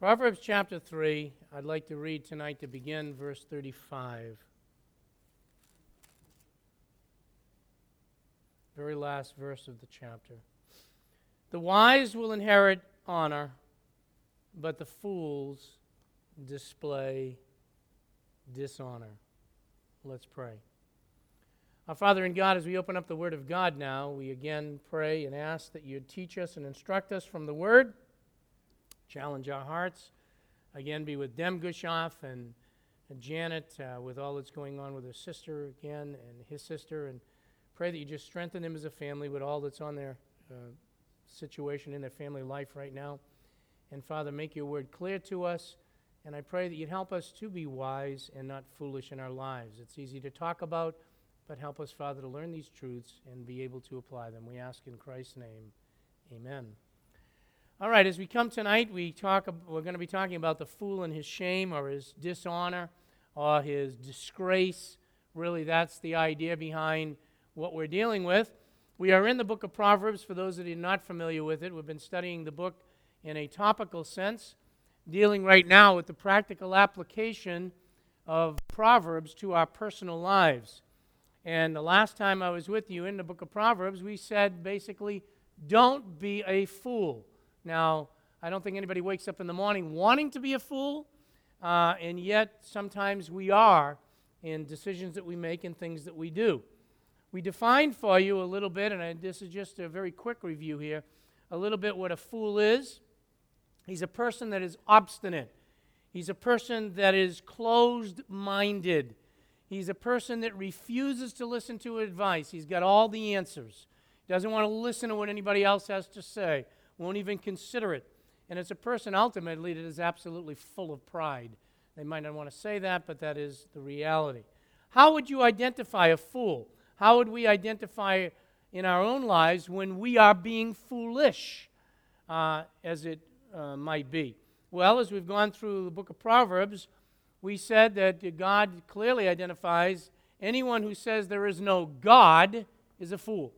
Proverbs chapter 3, I'd like to read tonight to begin verse 35. Very last verse of the chapter. The wise will inherit honor, but the fools display dishonor. Let's pray. Our Father in God, as we open up the Word of God now, we again pray and ask that you'd teach us and instruct us from the Word challenge our hearts. Again, be with Dem Gushoff and, and Janet uh, with all that's going on with her sister again and his sister. And pray that you just strengthen them as a family with all that's on their uh, situation in their family life right now. And Father, make your word clear to us. And I pray that you'd help us to be wise and not foolish in our lives. It's easy to talk about, but help us, Father, to learn these truths and be able to apply them. We ask in Christ's name. Amen. All right, as we come tonight, we talk, we're going to be talking about the fool and his shame or his dishonor or his disgrace. Really, that's the idea behind what we're dealing with. We are in the book of Proverbs. For those that are not familiar with it, we've been studying the book in a topical sense, dealing right now with the practical application of Proverbs to our personal lives. And the last time I was with you in the book of Proverbs, we said basically, don't be a fool. Now, I don't think anybody wakes up in the morning wanting to be a fool, uh, and yet sometimes we are in decisions that we make and things that we do. We defined for you a little bit, and I, this is just a very quick review here, a little bit what a fool is. He's a person that is obstinate. He's a person that is closed minded. He's a person that refuses to listen to advice. He's got all the answers. He doesn't want to listen to what anybody else has to say won't even consider it. And it's a person ultimately that is absolutely full of pride. They might not want to say that, but that is the reality. How would you identify a fool? How would we identify in our own lives when we are being foolish, uh, as it uh, might be? Well, as we've gone through the book of Proverbs, we said that God clearly identifies anyone who says there is no God is a fool.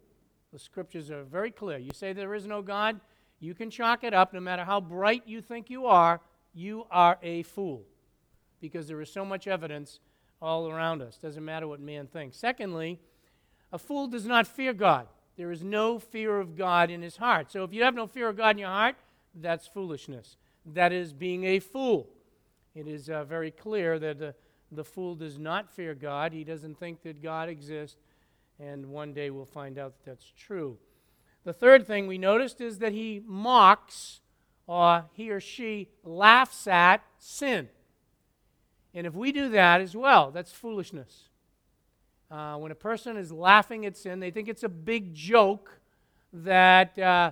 The scriptures are very clear. You say there is no God, you can chalk it up, no matter how bright you think you are, you are a fool. Because there is so much evidence all around us. Doesn't matter what man thinks. Secondly, a fool does not fear God. There is no fear of God in his heart. So if you have no fear of God in your heart, that's foolishness. That is being a fool. It is uh, very clear that uh, the fool does not fear God. He doesn't think that God exists. And one day we'll find out that that's true. The third thing we noticed is that he mocks or he or she laughs at sin. And if we do that as well, that's foolishness. Uh, when a person is laughing at sin, they think it's a big joke that uh,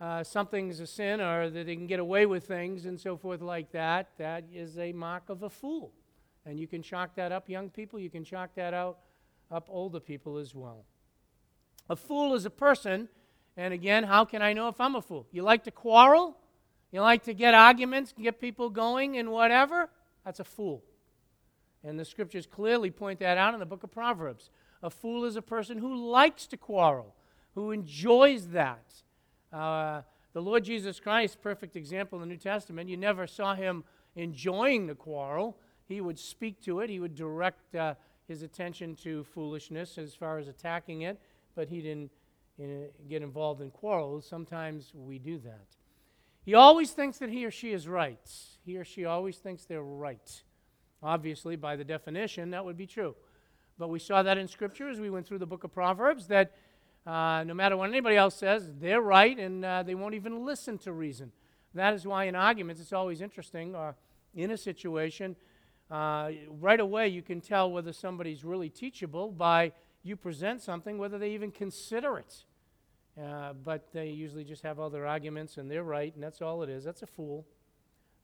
uh, something's a sin or that they can get away with things and so forth like that. That is a mock of a fool. And you can chalk that up, young people. You can chalk that out up, older people as well. A fool is a person and again, how can I know if I'm a fool? You like to quarrel? You like to get arguments, get people going and whatever? That's a fool. And the scriptures clearly point that out in the book of Proverbs. A fool is a person who likes to quarrel, who enjoys that. Uh, the Lord Jesus Christ, perfect example in the New Testament, you never saw him enjoying the quarrel. He would speak to it, he would direct uh, his attention to foolishness as far as attacking it, but he didn't in, get involved in quarrels, sometimes we do that. He always thinks that he or she is right. He or she always thinks they're right. Obviously, by the definition, that would be true. But we saw that in Scripture as we went through the book of Proverbs that uh, no matter what anybody else says, they're right and uh, they won't even listen to reason. That is why in arguments it's always interesting, or in a situation, uh, right away you can tell whether somebody's really teachable by you present something, whether they even consider it. Uh, but they usually just have other arguments and they're right, and that's all it is. That's a fool,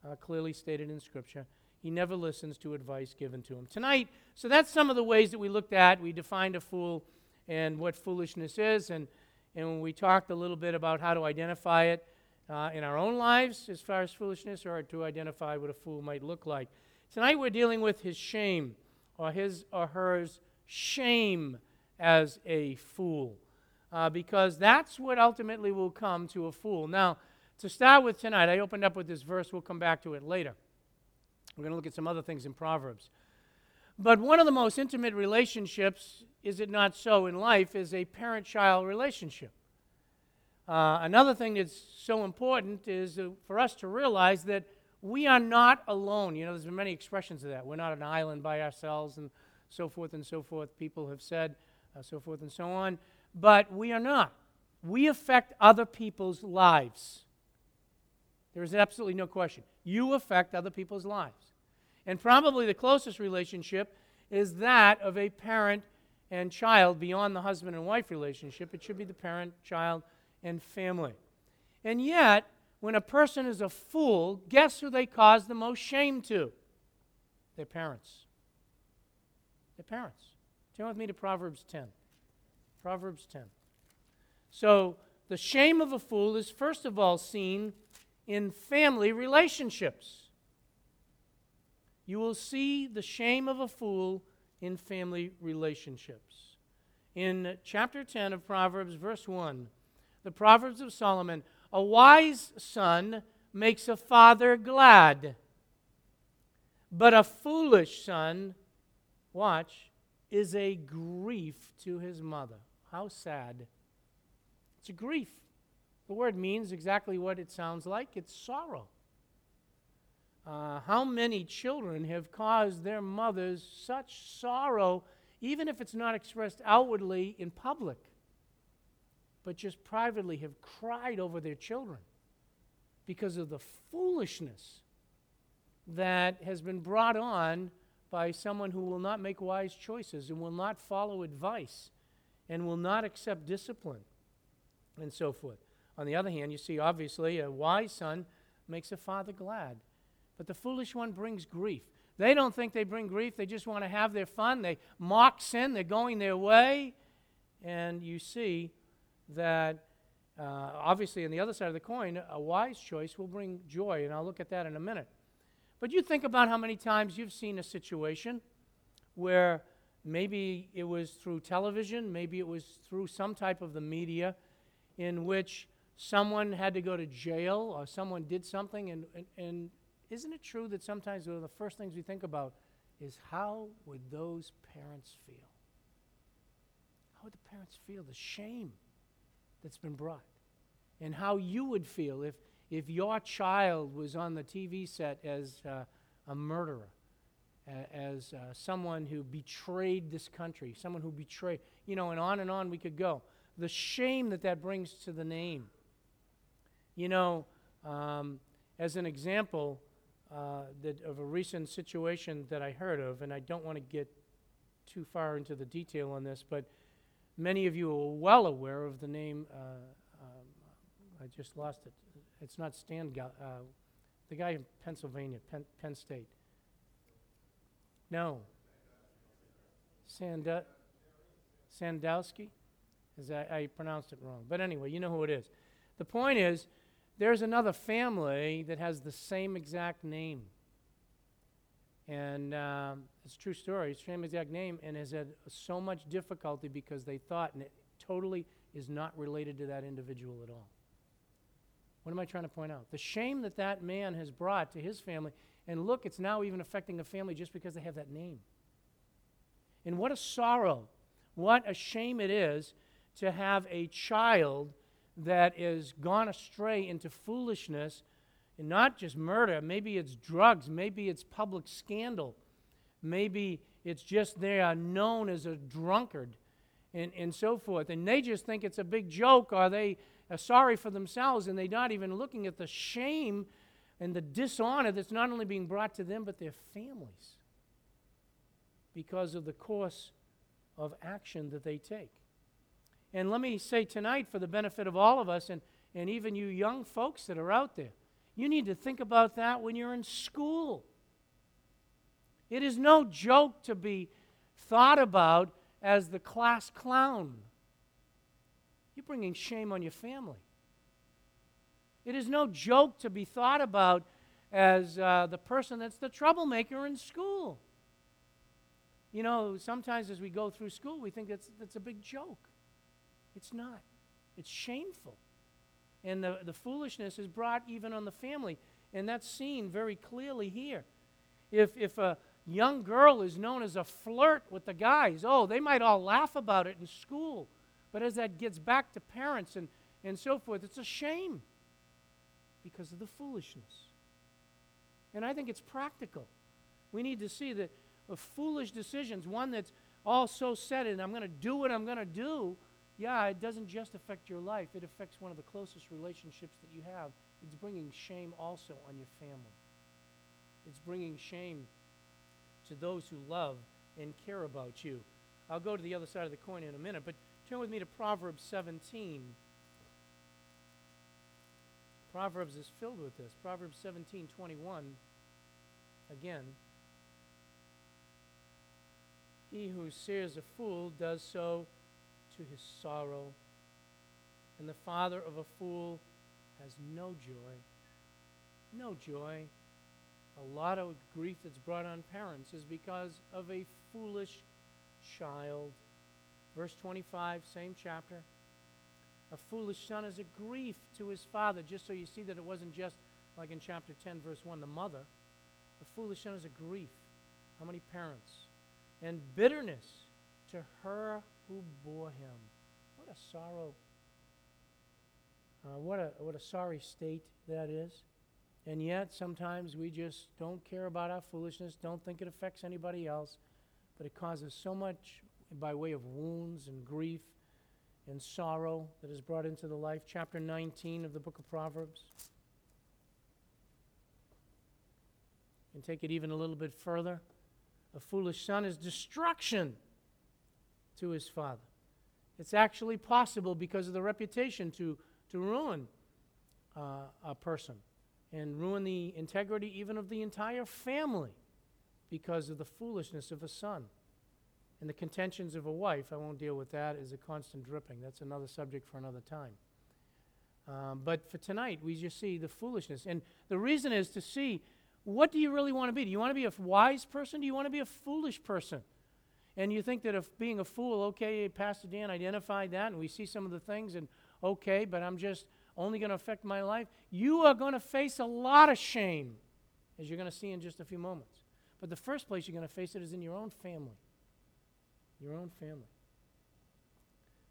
uh, clearly stated in Scripture. He never listens to advice given to him. Tonight, so that's some of the ways that we looked at. We defined a fool and what foolishness is, and, and we talked a little bit about how to identify it uh, in our own lives as far as foolishness or to identify what a fool might look like. Tonight, we're dealing with his shame or his or hers shame as a fool uh, because that's what ultimately will come to a fool. Now, To start with tonight, I opened up with this verse. We'll come back to it later. We're going to look at some other things in Proverbs. But one of the most intimate relationships, is it not so, in life, is a parent child relationship. Uh, another thing that's so important is for us to realize that we are not alone. You know, there's been many expressions of that. We're not an island by ourselves, and so forth and so forth. People have said, uh, so forth and so on. But we are not. We affect other people's lives. There is absolutely no question. You affect other people's lives. And probably the closest relationship is that of a parent and child beyond the husband and wife relationship. It should be the parent, child, and family. And yet, when a person is a fool, guess who they cause the most shame to? Their parents. Their parents. Turn with me to Proverbs 10. Proverbs 10. So, the shame of a fool is first of all seen in family relationships. You will see the shame of a fool in family relationships. In chapter 10 of Proverbs, verse 1, the Proverbs of Solomon a wise son makes a father glad, but a foolish son, watch, is a grief to his mother. How sad. It's a grief. The word means exactly what it sounds like it's sorrow. Uh, how many children have caused their mothers such sorrow, even if it's not expressed outwardly in public? but just privately have cried over their children because of the foolishness that has been brought on by someone who will not make wise choices and will not follow advice and will not accept discipline and so forth. On the other hand, you see, obviously, a wise son makes a father glad, but the foolish one brings grief. They don't think they bring grief, they just want to have their fun. They mock sin, they're going their way. And you see that uh, obviously, on the other side of the coin, a wise choice will bring joy, and I'll look at that in a minute. But you think about how many times you've seen a situation where maybe it was through television, maybe it was through some type of the media in which someone had to go to jail or someone did something. And, and, and isn't it true that sometimes one of the first things we think about is how would those parents feel? How would the parents feel? The shame that's been brought. And how you would feel if, if your child was on the TV set as uh, a murderer, as uh, someone who betrayed this country, someone who betrayed, you know, and on and on we could go. The shame that that brings to the name. You know, um, as an example uh, that of a recent situation that I heard of, and I don't want to get too far into the detail on this, but Many of you are well aware of the name, uh, um, I just lost it. It's not Stan, uh, the guy in Pennsylvania, Penn, Penn State. No. Sand- Sandowski? Is that, I pronounced it wrong. But anyway, you know who it is. The point is, there's another family that has the same exact name. And um, it's a true story. It's the same exact name, and has had so much difficulty because they thought, and it totally is not related to that individual at all. What am I trying to point out? The shame that that man has brought to his family, and look, it's now even affecting a family just because they have that name. And what a sorrow, what a shame it is to have a child that is gone astray into foolishness and not just murder, maybe it's drugs, maybe it's public scandal, maybe it's just they are known as a drunkard and, and so forth. And they just think it's a big joke or they are sorry for themselves and they're not even looking at the shame and the dishonor that's not only being brought to them but their families because of the course of action that they take. And let me say tonight, for the benefit of all of us and, and even you young folks that are out there, you need to think about that when you're in school. It is no joke to be thought about as the class clown. You're bringing shame on your family. It is no joke to be thought about as uh, the person that's the troublemaker in school. You know, sometimes as we go through school, we think that's, that's a big joke. It's not, it's shameful. And the, the foolishness is brought even on the family. And that's seen very clearly here. If, if a young girl is known as a flirt with the guys, oh, they might all laugh about it in school. But as that gets back to parents and, and so forth, it's a shame because of the foolishness. And I think it's practical. We need to see that a foolish decisions, one that's all so set in, I'm going to do what I'm going to do, yeah, it doesn't just affect your life, it affects one of the closest relationships that you have. It's bringing shame also on your family. It's bringing shame to those who love and care about you. I'll go to the other side of the coin in a minute, but turn with me to Proverbs 17. Proverbs is filled with this. Proverbs 17 21. Again, he who sears a fool does so to his sorrow, and the father of a fool has no joy. No joy. A lot of grief that's brought on parents is because of a foolish child. Verse 25, same chapter. A foolish son is a grief to his father, just so you see that it wasn't just like in chapter 10, verse 1, the mother. A foolish son is a grief. How many parents? And bitterness to her who bore him. What a sorrow. Uh, what, a, what a sorry state that is. And yet, sometimes we just don't care about our foolishness, don't think it affects anybody else, but it causes so much by way of wounds and grief and sorrow that is brought into the life. Chapter 19 of the book of Proverbs. And take it even a little bit further. A foolish son is destruction to his father. It's actually possible because of the reputation to, to ruin uh, a person and ruin the integrity even of the entire family because of the foolishness of a son. And the contentions of a wife, I won't deal with that, is a constant dripping. That's another subject for another time. Um, but for tonight, we just see the foolishness. And the reason is to see what do you really want to be? Do you want to be a wise person? Do you want to be a foolish person? And you think that if being a fool, okay, Pastor Dan identified that, and we see some of the things, and okay, but I'm just only going to affect my life. You are going to face a lot of shame, as you're going to see in just a few moments. But the first place you're going to face it is in your own family. Your own family.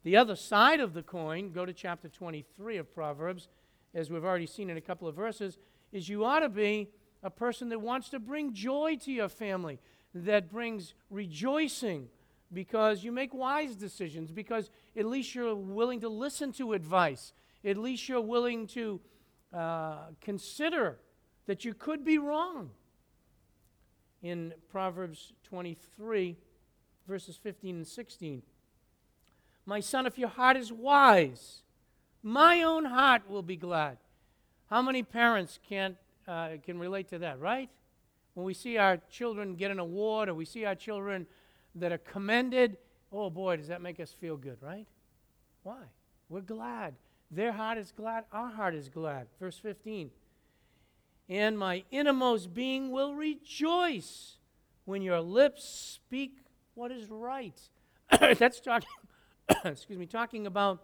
The other side of the coin, go to chapter 23 of Proverbs, as we've already seen in a couple of verses, is you ought to be a person that wants to bring joy to your family that brings rejoicing because you make wise decisions, because at least you're willing to listen to advice, at least you're willing to uh, consider that you could be wrong. In Proverbs 23, verses 15 and 16, my son, if your heart is wise, my own heart will be glad. How many parents can't, uh, can relate to that, right? When we see our children get an award or we see our children that are commended, oh boy, does that make us feel good, right? Why? We're glad. Their heart is glad, our heart is glad. Verse 15. And my innermost being will rejoice when your lips speak what is right. That's talking, excuse me, talking about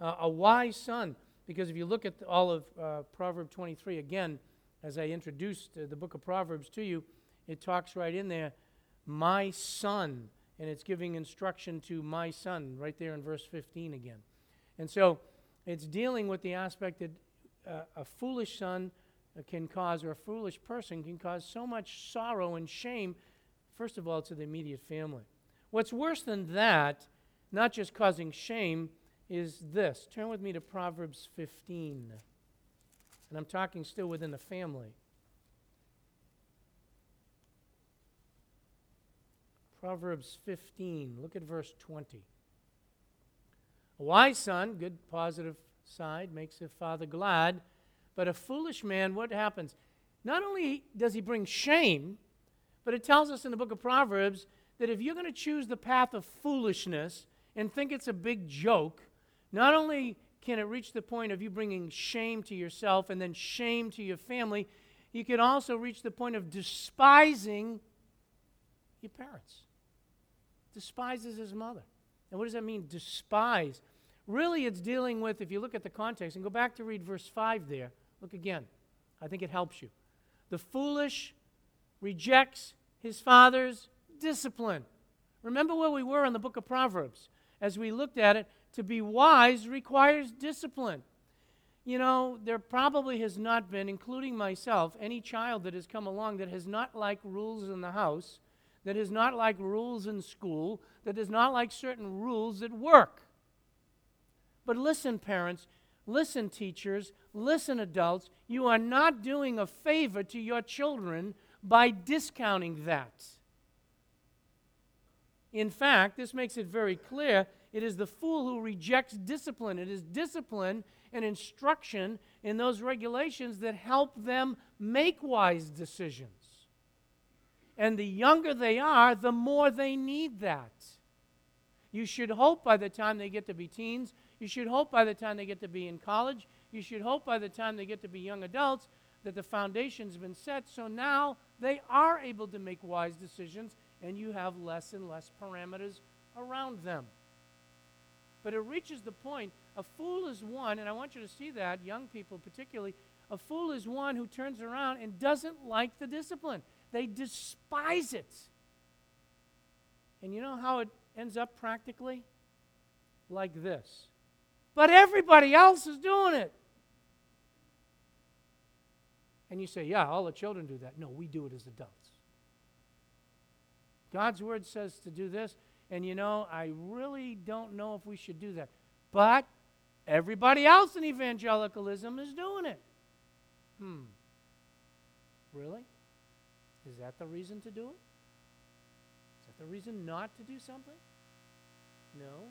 uh, a wise son. Because if you look at all of uh, Proverb 23 again, as I introduced uh, the book of Proverbs to you, it talks right in there, my son, and it's giving instruction to my son right there in verse 15 again. And so it's dealing with the aspect that uh, a foolish son can cause, or a foolish person can cause so much sorrow and shame, first of all, to the immediate family. What's worse than that, not just causing shame, is this. Turn with me to Proverbs 15. And I'm talking still within the family. Proverbs 15, look at verse 20. A wise son, good positive side, makes a father glad, but a foolish man, what happens? Not only does he bring shame, but it tells us in the book of Proverbs that if you're going to choose the path of foolishness and think it's a big joke, not only can it reach the point of you bringing shame to yourself and then shame to your family? You can also reach the point of despising your parents. Despises his mother. And what does that mean, despise? Really, it's dealing with, if you look at the context, and go back to read verse 5 there, look again. I think it helps you. The foolish rejects his father's discipline. Remember where we were in the book of Proverbs as we looked at it. To be wise requires discipline. You know, there probably has not been, including myself, any child that has come along that has not liked rules in the house, that has not liked rules in school, that does not like certain rules at work. But listen, parents, listen, teachers, listen, adults, you are not doing a favor to your children by discounting that. In fact, this makes it very clear it is the fool who rejects discipline. It is discipline and instruction in those regulations that help them make wise decisions. And the younger they are, the more they need that. You should hope by the time they get to be teens, you should hope by the time they get to be in college, you should hope by the time they get to be young adults that the foundation's been set so now they are able to make wise decisions and you have less and less parameters around them. But it reaches the point a fool is one, and I want you to see that, young people particularly, a fool is one who turns around and doesn't like the discipline. They despise it. And you know how it ends up practically? Like this. But everybody else is doing it. And you say, yeah, all the children do that. No, we do it as adults. God's word says to do this, and you know, I really don't know if we should do that. But everybody else in evangelicalism is doing it. Hmm. Really? Is that the reason to do it? Is that the reason not to do something? No.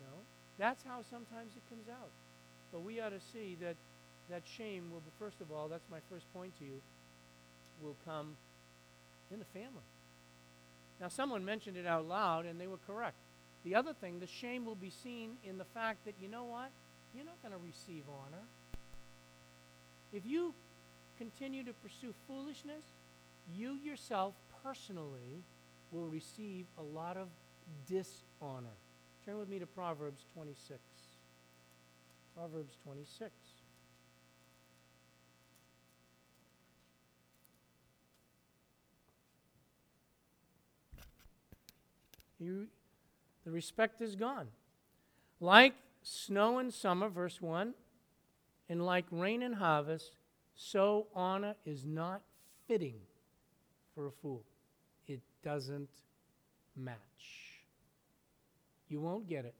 No. That's how sometimes it comes out. But we ought to see that that shame will, be, first of all, that's my first point to you, will come in the family. Now, someone mentioned it out loud, and they were correct. The other thing, the shame will be seen in the fact that, you know what? You're not going to receive honor. If you continue to pursue foolishness, you yourself personally will receive a lot of dishonor. Turn with me to Proverbs 26. Proverbs 26. You, the respect is gone. Like snow in summer, verse 1, and like rain in harvest, so honor is not fitting for a fool. It doesn't match. You won't get it.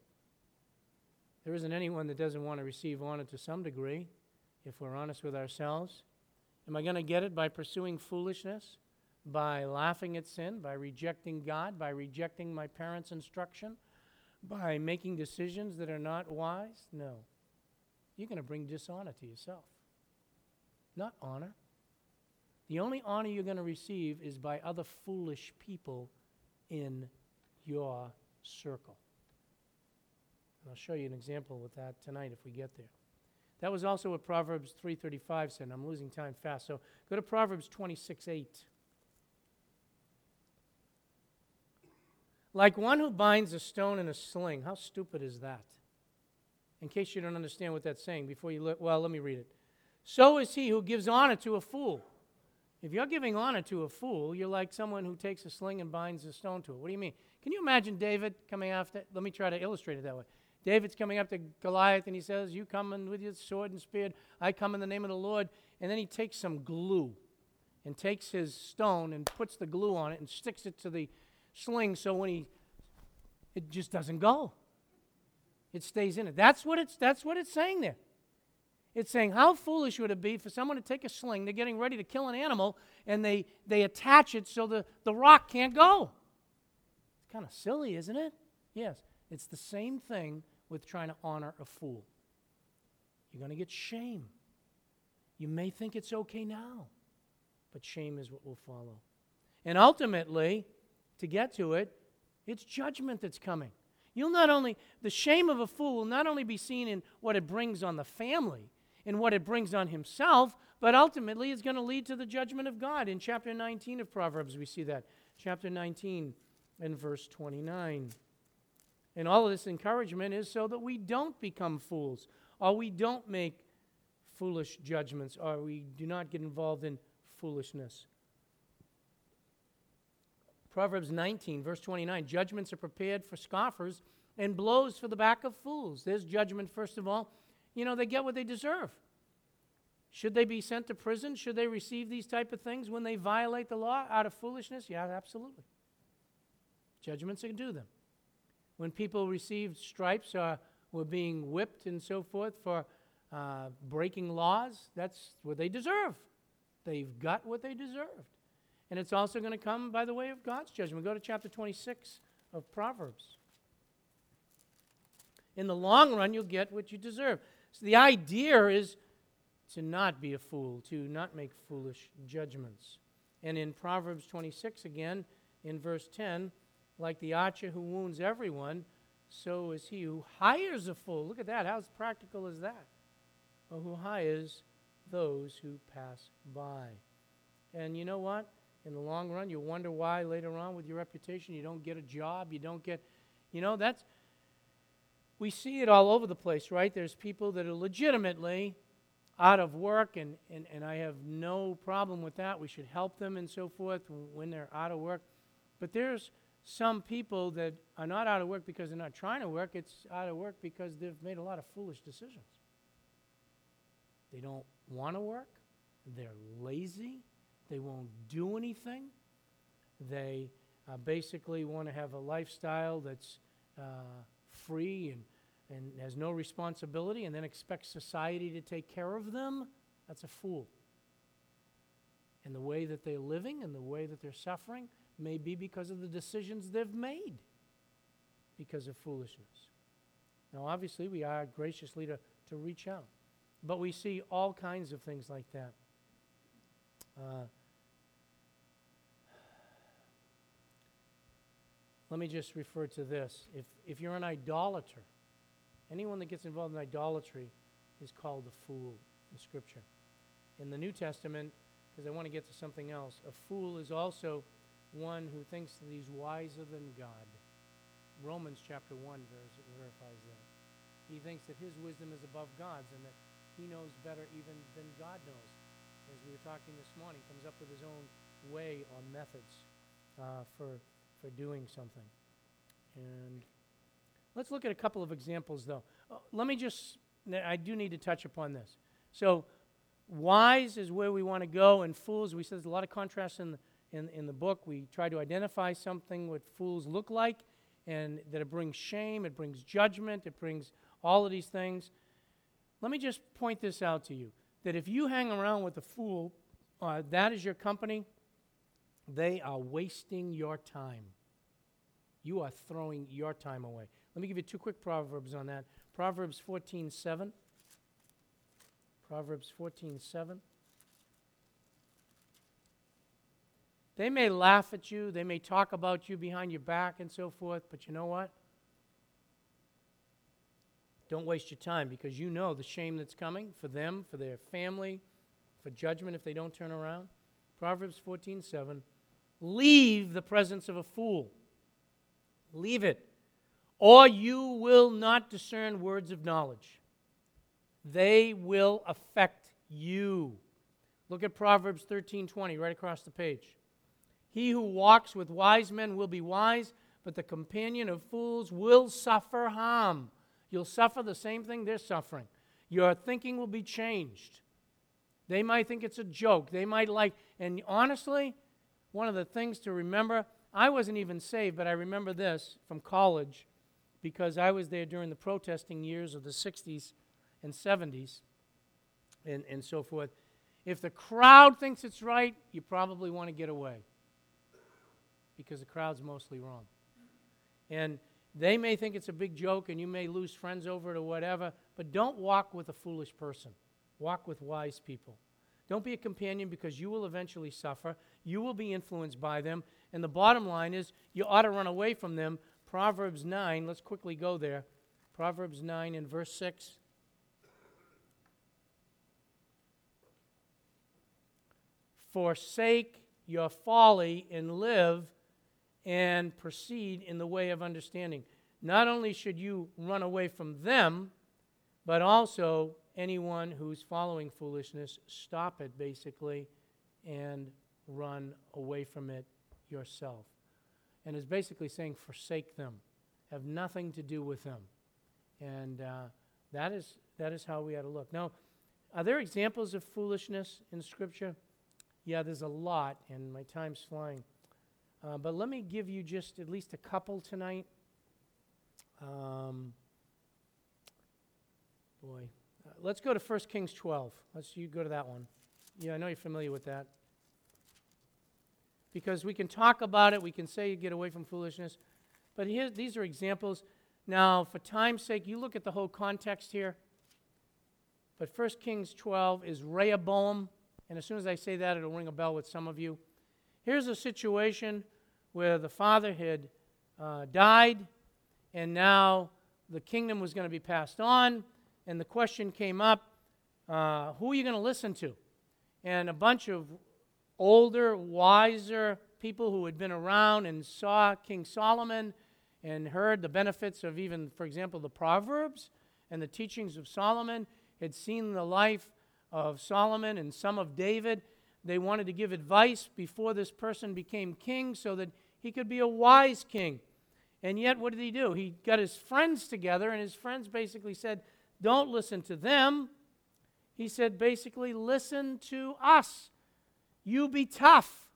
There isn't anyone that doesn't want to receive honor to some degree, if we're honest with ourselves. Am I going to get it by pursuing foolishness? By laughing at sin? By rejecting God? By rejecting my parents' instruction? By making decisions that are not wise? No. You're going to bring dishonor to yourself not honor. The only honor you're going to receive is by other foolish people in your circle. And I'll show you an example with that tonight if we get there. That was also what Proverbs 3:35 said. I'm losing time fast. So go to Proverbs 26:8. Like one who binds a stone in a sling. How stupid is that? In case you don't understand what that's saying, before you look, well, let me read it. So is he who gives honor to a fool. If you're giving honor to a fool, you're like someone who takes a sling and binds a stone to it. What do you mean? Can you imagine David coming after? Let me try to illustrate it that way. David's coming up to Goliath and he says, You come in with your sword and spear, I come in the name of the Lord. And then he takes some glue and takes his stone and puts the glue on it and sticks it to the sling so when he it just doesn't go. It stays in it. That's what it's that's what it's saying there. It's saying, how foolish would it be for someone to take a sling, they're getting ready to kill an animal, and they, they attach it so the, the rock can't go? It's kind of silly, isn't it? Yes. It's the same thing with trying to honor a fool. You're going to get shame. You may think it's okay now, but shame is what will follow. And ultimately, to get to it, it's judgment that's coming. You'll not only, the shame of a fool will not only be seen in what it brings on the family, in what it brings on himself, but ultimately it's going to lead to the judgment of God. In chapter 19 of Proverbs, we see that. Chapter 19 and verse 29. And all of this encouragement is so that we don't become fools, or we don't make foolish judgments, or we do not get involved in foolishness. Proverbs 19, verse 29 Judgments are prepared for scoffers and blows for the back of fools. There's judgment, first of all. You know, they get what they deserve. Should they be sent to prison? Should they receive these type of things when they violate the law out of foolishness? Yeah, absolutely. Judgments are due them. When people received stripes or were being whipped and so forth for uh, breaking laws, that's what they deserve. They've got what they deserved. And it's also going to come by the way of God's judgment. Go to chapter 26 of Proverbs. In the long run, you'll get what you deserve. So the idea is to not be a fool, to not make foolish judgments. And in Proverbs 26, again, in verse 10, like the archer who wounds everyone, so is he who hires a fool. Look at that. How practical is that? Or who hires those who pass by. And you know what? In the long run, You'll wonder why later on with your reputation you don't get a job, you don't get, you know, that's, we see it all over the place, right? There's people that are legitimately out of work, and, and, and I have no problem with that. We should help them and so forth when they're out of work. But there's some people that are not out of work because they're not trying to work, it's out of work because they've made a lot of foolish decisions. They don't want to work, they're lazy, they won't do anything, they uh, basically want to have a lifestyle that's uh, free and, and has no responsibility and then expect society to take care of them. That's a fool. And the way that they're living and the way that they're suffering may be because of the decisions they've made because of foolishness. Now, obviously, we are graciously to, to reach out, but we see all kinds of things like that. Uh, let me just refer to this. If, if you're an idolater, anyone that gets involved in idolatry is called a fool in Scripture. In the New Testament, because I want to get to something else, a fool is also one who thinks that he's wiser than God. Romans chapter 1 verifies that. He thinks that his wisdom is above God's and that he knows better even than God knows. As we were talking this morning, comes up with his own way or methods uh, for, for doing something. And let's look at a couple of examples, though. Uh, let me just, I do need to touch upon this. So, wise is where we want to go, and fools, we said there's a lot of contrast in the in, in the book. We try to identify something what fools look like and that it brings shame, it brings judgment, it brings all of these things. Let me just point this out to you that if you hang around with a fool, uh, that is your company, they are wasting your time. You are throwing your time away. Let me give you two quick proverbs on that. Proverbs 14:7. Proverbs 14:7. They may laugh at you, they may talk about you behind your back and so forth, but you know what? Don't waste your time because you know the shame that's coming for them, for their family, for judgment if they don't turn around. Proverbs 14:7 Leave the presence of a fool. Leave it, or you will not discern words of knowledge. They will affect you. Look at Proverbs 13:20 right across the page. He who walks with wise men will be wise, but the companion of fools will suffer harm. You'll suffer the same thing they're suffering. Your thinking will be changed. They might think it's a joke. They might like, and honestly, one of the things to remember, I wasn't even saved, but I remember this from college because I was there during the protesting years of the 60s and 70s and, and so forth. If the crowd thinks it's right, you probably want to get away because the crowd's mostly wrong. And they may think it's a big joke and you may lose friends over it or whatever, but don't walk with a foolish person. Walk with wise people. Don't be a companion because you will eventually suffer. You will be influenced by them. And the bottom line is you ought to run away from them. Proverbs 9, let's quickly go there. Proverbs 9 and verse 6. Forsake your folly and live and proceed in the way of understanding. not only should you run away from them, but also anyone who's following foolishness, stop it basically and run away from it yourself. And is basically saying, forsake them, have nothing to do with them. And uh, that, is, that is how we ought to look. Now, are there examples of foolishness in Scripture? Yeah, there's a lot, and my time's flying. Uh, but let me give you just at least a couple tonight. Um, boy, let's go to 1 Kings 12. Let's you go to that one. Yeah, I know you're familiar with that. Because we can talk about it, we can say you get away from foolishness, but here, these are examples. Now, for time's sake, you look at the whole context here. But 1 Kings 12 is Rehoboam, and as soon as I say that, it'll ring a bell with some of you. Here's a situation where the father had uh, died, and now the kingdom was going to be passed on, and the question came up uh, who are you going to listen to? And a bunch of older, wiser people who had been around and saw King Solomon and heard the benefits of even, for example, the Proverbs and the teachings of Solomon, had seen the life of Solomon and some of David. They wanted to give advice before this person became king so that he could be a wise king. And yet, what did he do? He got his friends together, and his friends basically said, Don't listen to them. He said, basically, listen to us. You be tough,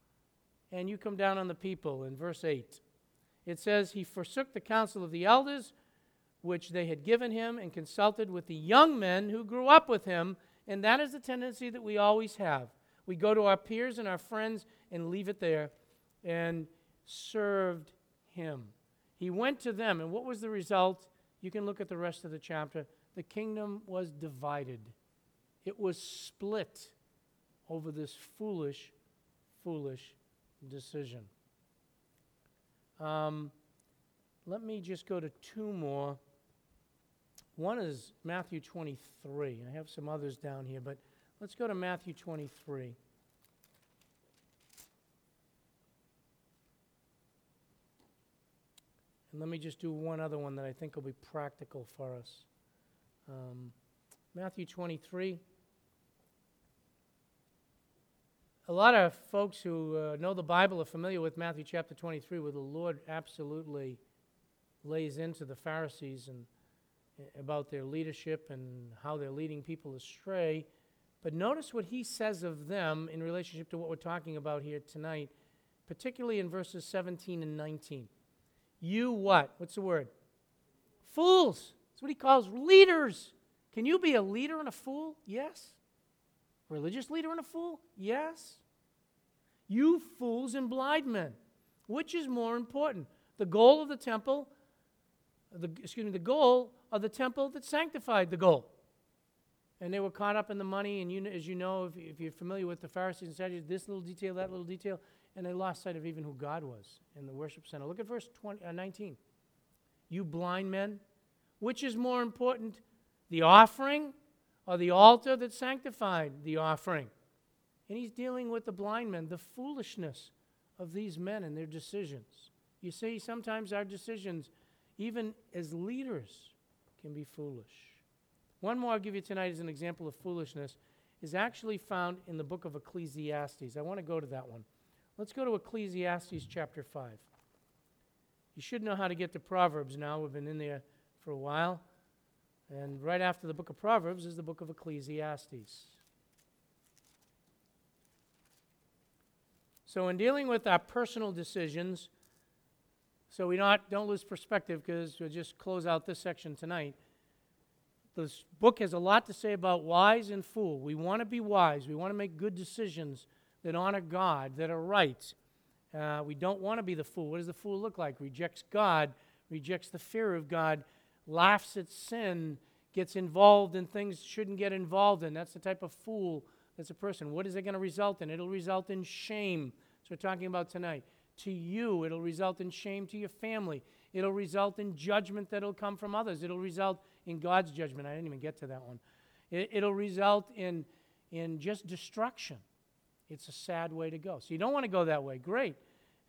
and you come down on the people. In verse 8, it says, He forsook the counsel of the elders, which they had given him, and consulted with the young men who grew up with him. And that is the tendency that we always have. We go to our peers and our friends and leave it there. And served him. He went to them, and what was the result? You can look at the rest of the chapter. The kingdom was divided, it was split over this foolish, foolish decision. Um, let me just go to two more. One is Matthew 23. I have some others down here, but let's go to Matthew 23. And let me just do one other one that I think will be practical for us. Um, Matthew 23. A lot of folks who uh, know the Bible are familiar with Matthew chapter 23, where the Lord absolutely lays into the Pharisees and uh, about their leadership and how they're leading people astray. But notice what he says of them in relationship to what we're talking about here tonight, particularly in verses 17 and 19. You what? What's the word? Fools. That's what he calls leaders. Can you be a leader and a fool? Yes. Religious leader and a fool? Yes. You fools and blind men. Which is more important? The goal of the temple, the, excuse me, the goal of the temple that sanctified the goal. And they were caught up in the money, and you, as you know, if, if you're familiar with the Pharisees and Sadducees, this little detail, that little detail, and they lost sight of even who God was in the worship center. Look at verse 20, uh, 19. You blind men, which is more important, the offering or the altar that sanctified the offering? And he's dealing with the blind men, the foolishness of these men and their decisions. You see, sometimes our decisions, even as leaders, can be foolish. One more I'll give you tonight as an example of foolishness is actually found in the book of Ecclesiastes. I want to go to that one. Let's go to Ecclesiastes chapter 5. You should know how to get to Proverbs now. We've been in there for a while. And right after the book of Proverbs is the book of Ecclesiastes. So, in dealing with our personal decisions, so we not, don't lose perspective because we'll just close out this section tonight. This book has a lot to say about wise and fool. We want to be wise, we want to make good decisions that honor God, that are right. Uh, we don't want to be the fool. What does the fool look like? Rejects God, rejects the fear of God, laughs at sin, gets involved in things shouldn't get involved in. That's the type of fool that's a person. What is it going to result in? It'll result in shame. What we're talking about tonight. To you, it'll result in shame to your family. It'll result in judgment that'll come from others. It'll result in God's judgment. I didn't even get to that one. It, will result in, in just destruction. It's a sad way to go. So you don't want to go that way. Great.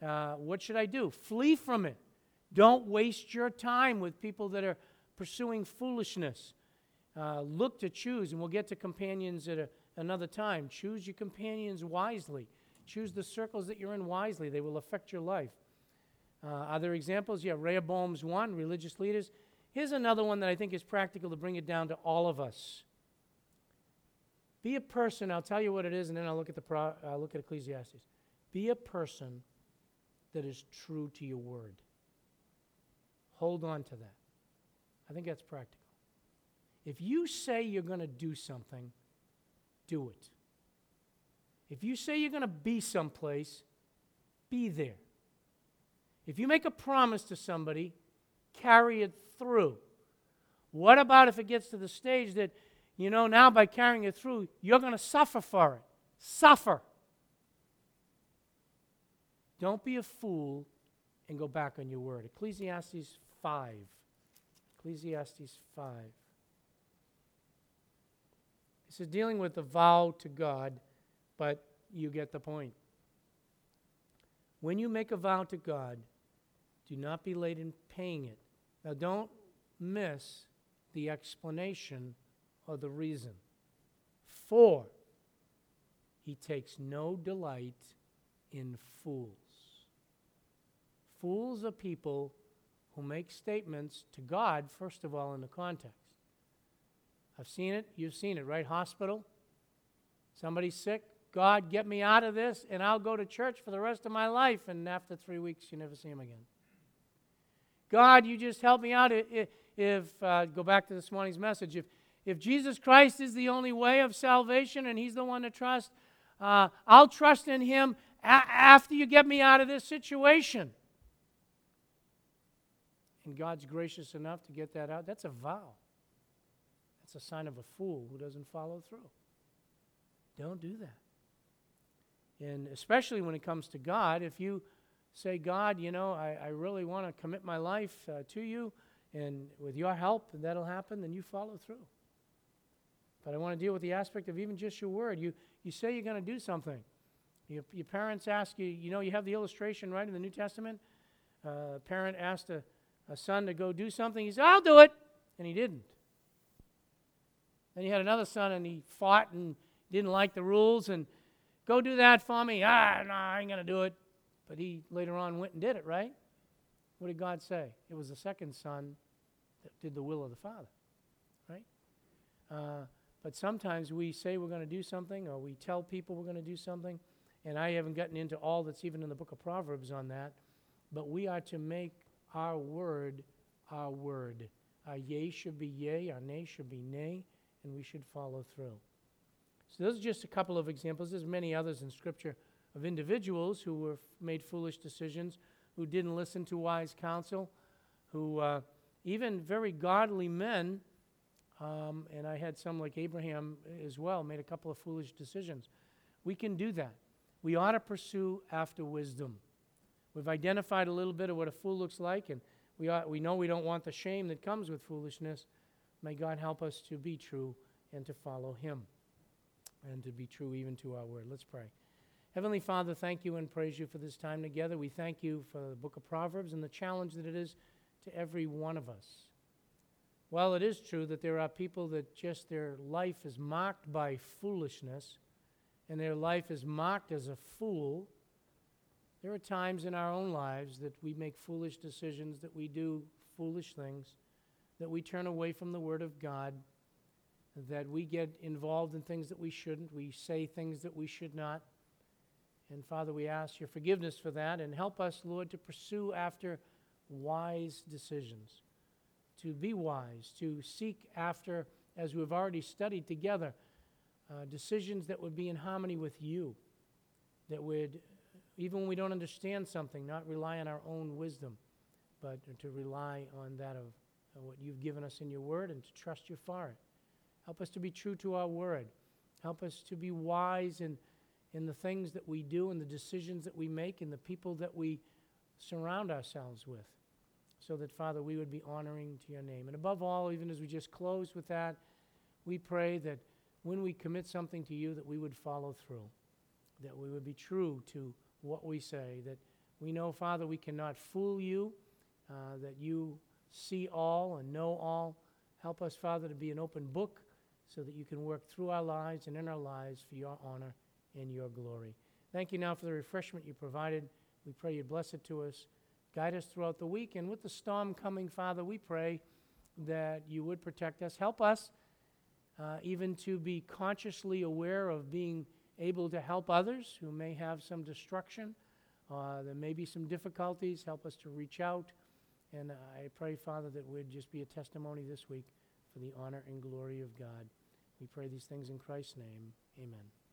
Uh, what should I do? Flee from it. Don't waste your time with people that are pursuing foolishness. Uh, look to choose, and we'll get to companions at a, another time. Choose your companions wisely. Choose the circles that you're in wisely, they will affect your life. Uh, other examples, yeah, Rehoboam's one, religious leaders. Here's another one that I think is practical to bring it down to all of us. Be a person, I'll tell you what it is, and then I'll look at, the pro, I'll look at Ecclesiastes. Be a person that is true to your word. Hold on to that. I think that's practical. If you say you're going to do something, do it. If you say you're going to be someplace, be there. If you make a promise to somebody, carry it through. What about if it gets to the stage that, you know, now by carrying it through, you're going to suffer for it? Suffer. Don't be a fool and go back on your word. Ecclesiastes 5. Ecclesiastes 5. This is dealing with the vow to God, but you get the point. When you make a vow to God, do not be late in paying it. Now, don't miss the explanation or the reason. For he takes no delight in fools. Fools are people who make statements to God, first of all, in the context. I've seen it. You've seen it, right? Hospital. Somebody's sick. God, get me out of this, and I'll go to church for the rest of my life. And after three weeks, you never see him again. God, you just help me out. If, uh, go back to this morning's message, if, if Jesus Christ is the only way of salvation and He's the one to trust, uh, I'll trust in Him a- after you get me out of this situation. And God's gracious enough to get that out. That's a vow. That's a sign of a fool who doesn't follow through. Don't do that. And especially when it comes to God, if you say, God, you know, I, I really want to commit my life uh, to you, and with your help, that'll happen, then you follow through. But I want to deal with the aspect of even just your word. You, you say you're going to do something. Your, your parents ask you, you know, you have the illustration, right, in the New Testament? Uh, a parent asked a, a son to go do something. He said, I'll do it. And he didn't. Then he had another son, and he fought and didn't like the rules, and go do that for me. Ah, no, I ain't going to do it. But he later on went and did it, right? What did God say? It was the second son that did the will of the Father, right? Uh, but sometimes we say we're going to do something, or we tell people we're going to do something, and I haven't gotten into all that's even in the book of Proverbs on that, but we are to make our word our word. Our yea should be yea, our nay should be nay, and we should follow through. So those are just a couple of examples. There's many others in Scripture of individuals who were made foolish decisions, who didn't listen to wise counsel, who uh, even very godly men, um, and I had some like Abraham as well, made a couple of foolish decisions. We can do that. We ought to pursue after wisdom. We've identified a little bit of what a fool looks like, and we, we know we don't want the shame that comes with foolishness. May God help us to be true and to follow Him and to be true even to our word. Let's pray. Heavenly Father, thank you and praise you for this time together. We thank you for the book of Proverbs and the challenge that it is to every one of us. While it is true that there are people that just their life is marked by foolishness and their life is marked as a fool, there are times in our own lives that we make foolish decisions, that we do foolish things, that we turn away from the Word of God, that we get involved in things that we shouldn't, we say things that we should not. And Father, we ask your forgiveness for that and help us, Lord, to pursue after wise decisions, to be wise, to seek after, as we've already studied together, uh, decisions that would be in harmony with you, that would, even when we don't understand something, not rely on our own wisdom, but to rely on that of, what you've given us in your word and to trust you for it. Help us to be true to our word. Help us to be wise in in the things that we do and the decisions that we make and the people that we surround ourselves with. So that, Father, we would be honoring to your name. And above all, even as we just close with that, we pray that when we commit something to you, that we would follow through, that we would be true to what we say, that we know, Father, we cannot fool you, uh, that you see all and know all. Help us, Father, to be an open book so that you can work through our lives and in our lives for your honor and your glory. Thank you now for the refreshment you provided. We pray you bless it to us. Guide us throughout the week. And with the storm coming, Father, we pray that you would protect us. Help us uh, even to be consciously aware of being able to help others who may have some destruction. Uh, there may be some difficulties. Help us to reach out. And I pray, Father, that we'd just be a testimony this week for the honor and glory of God. We pray these things in Christ's name. Amen.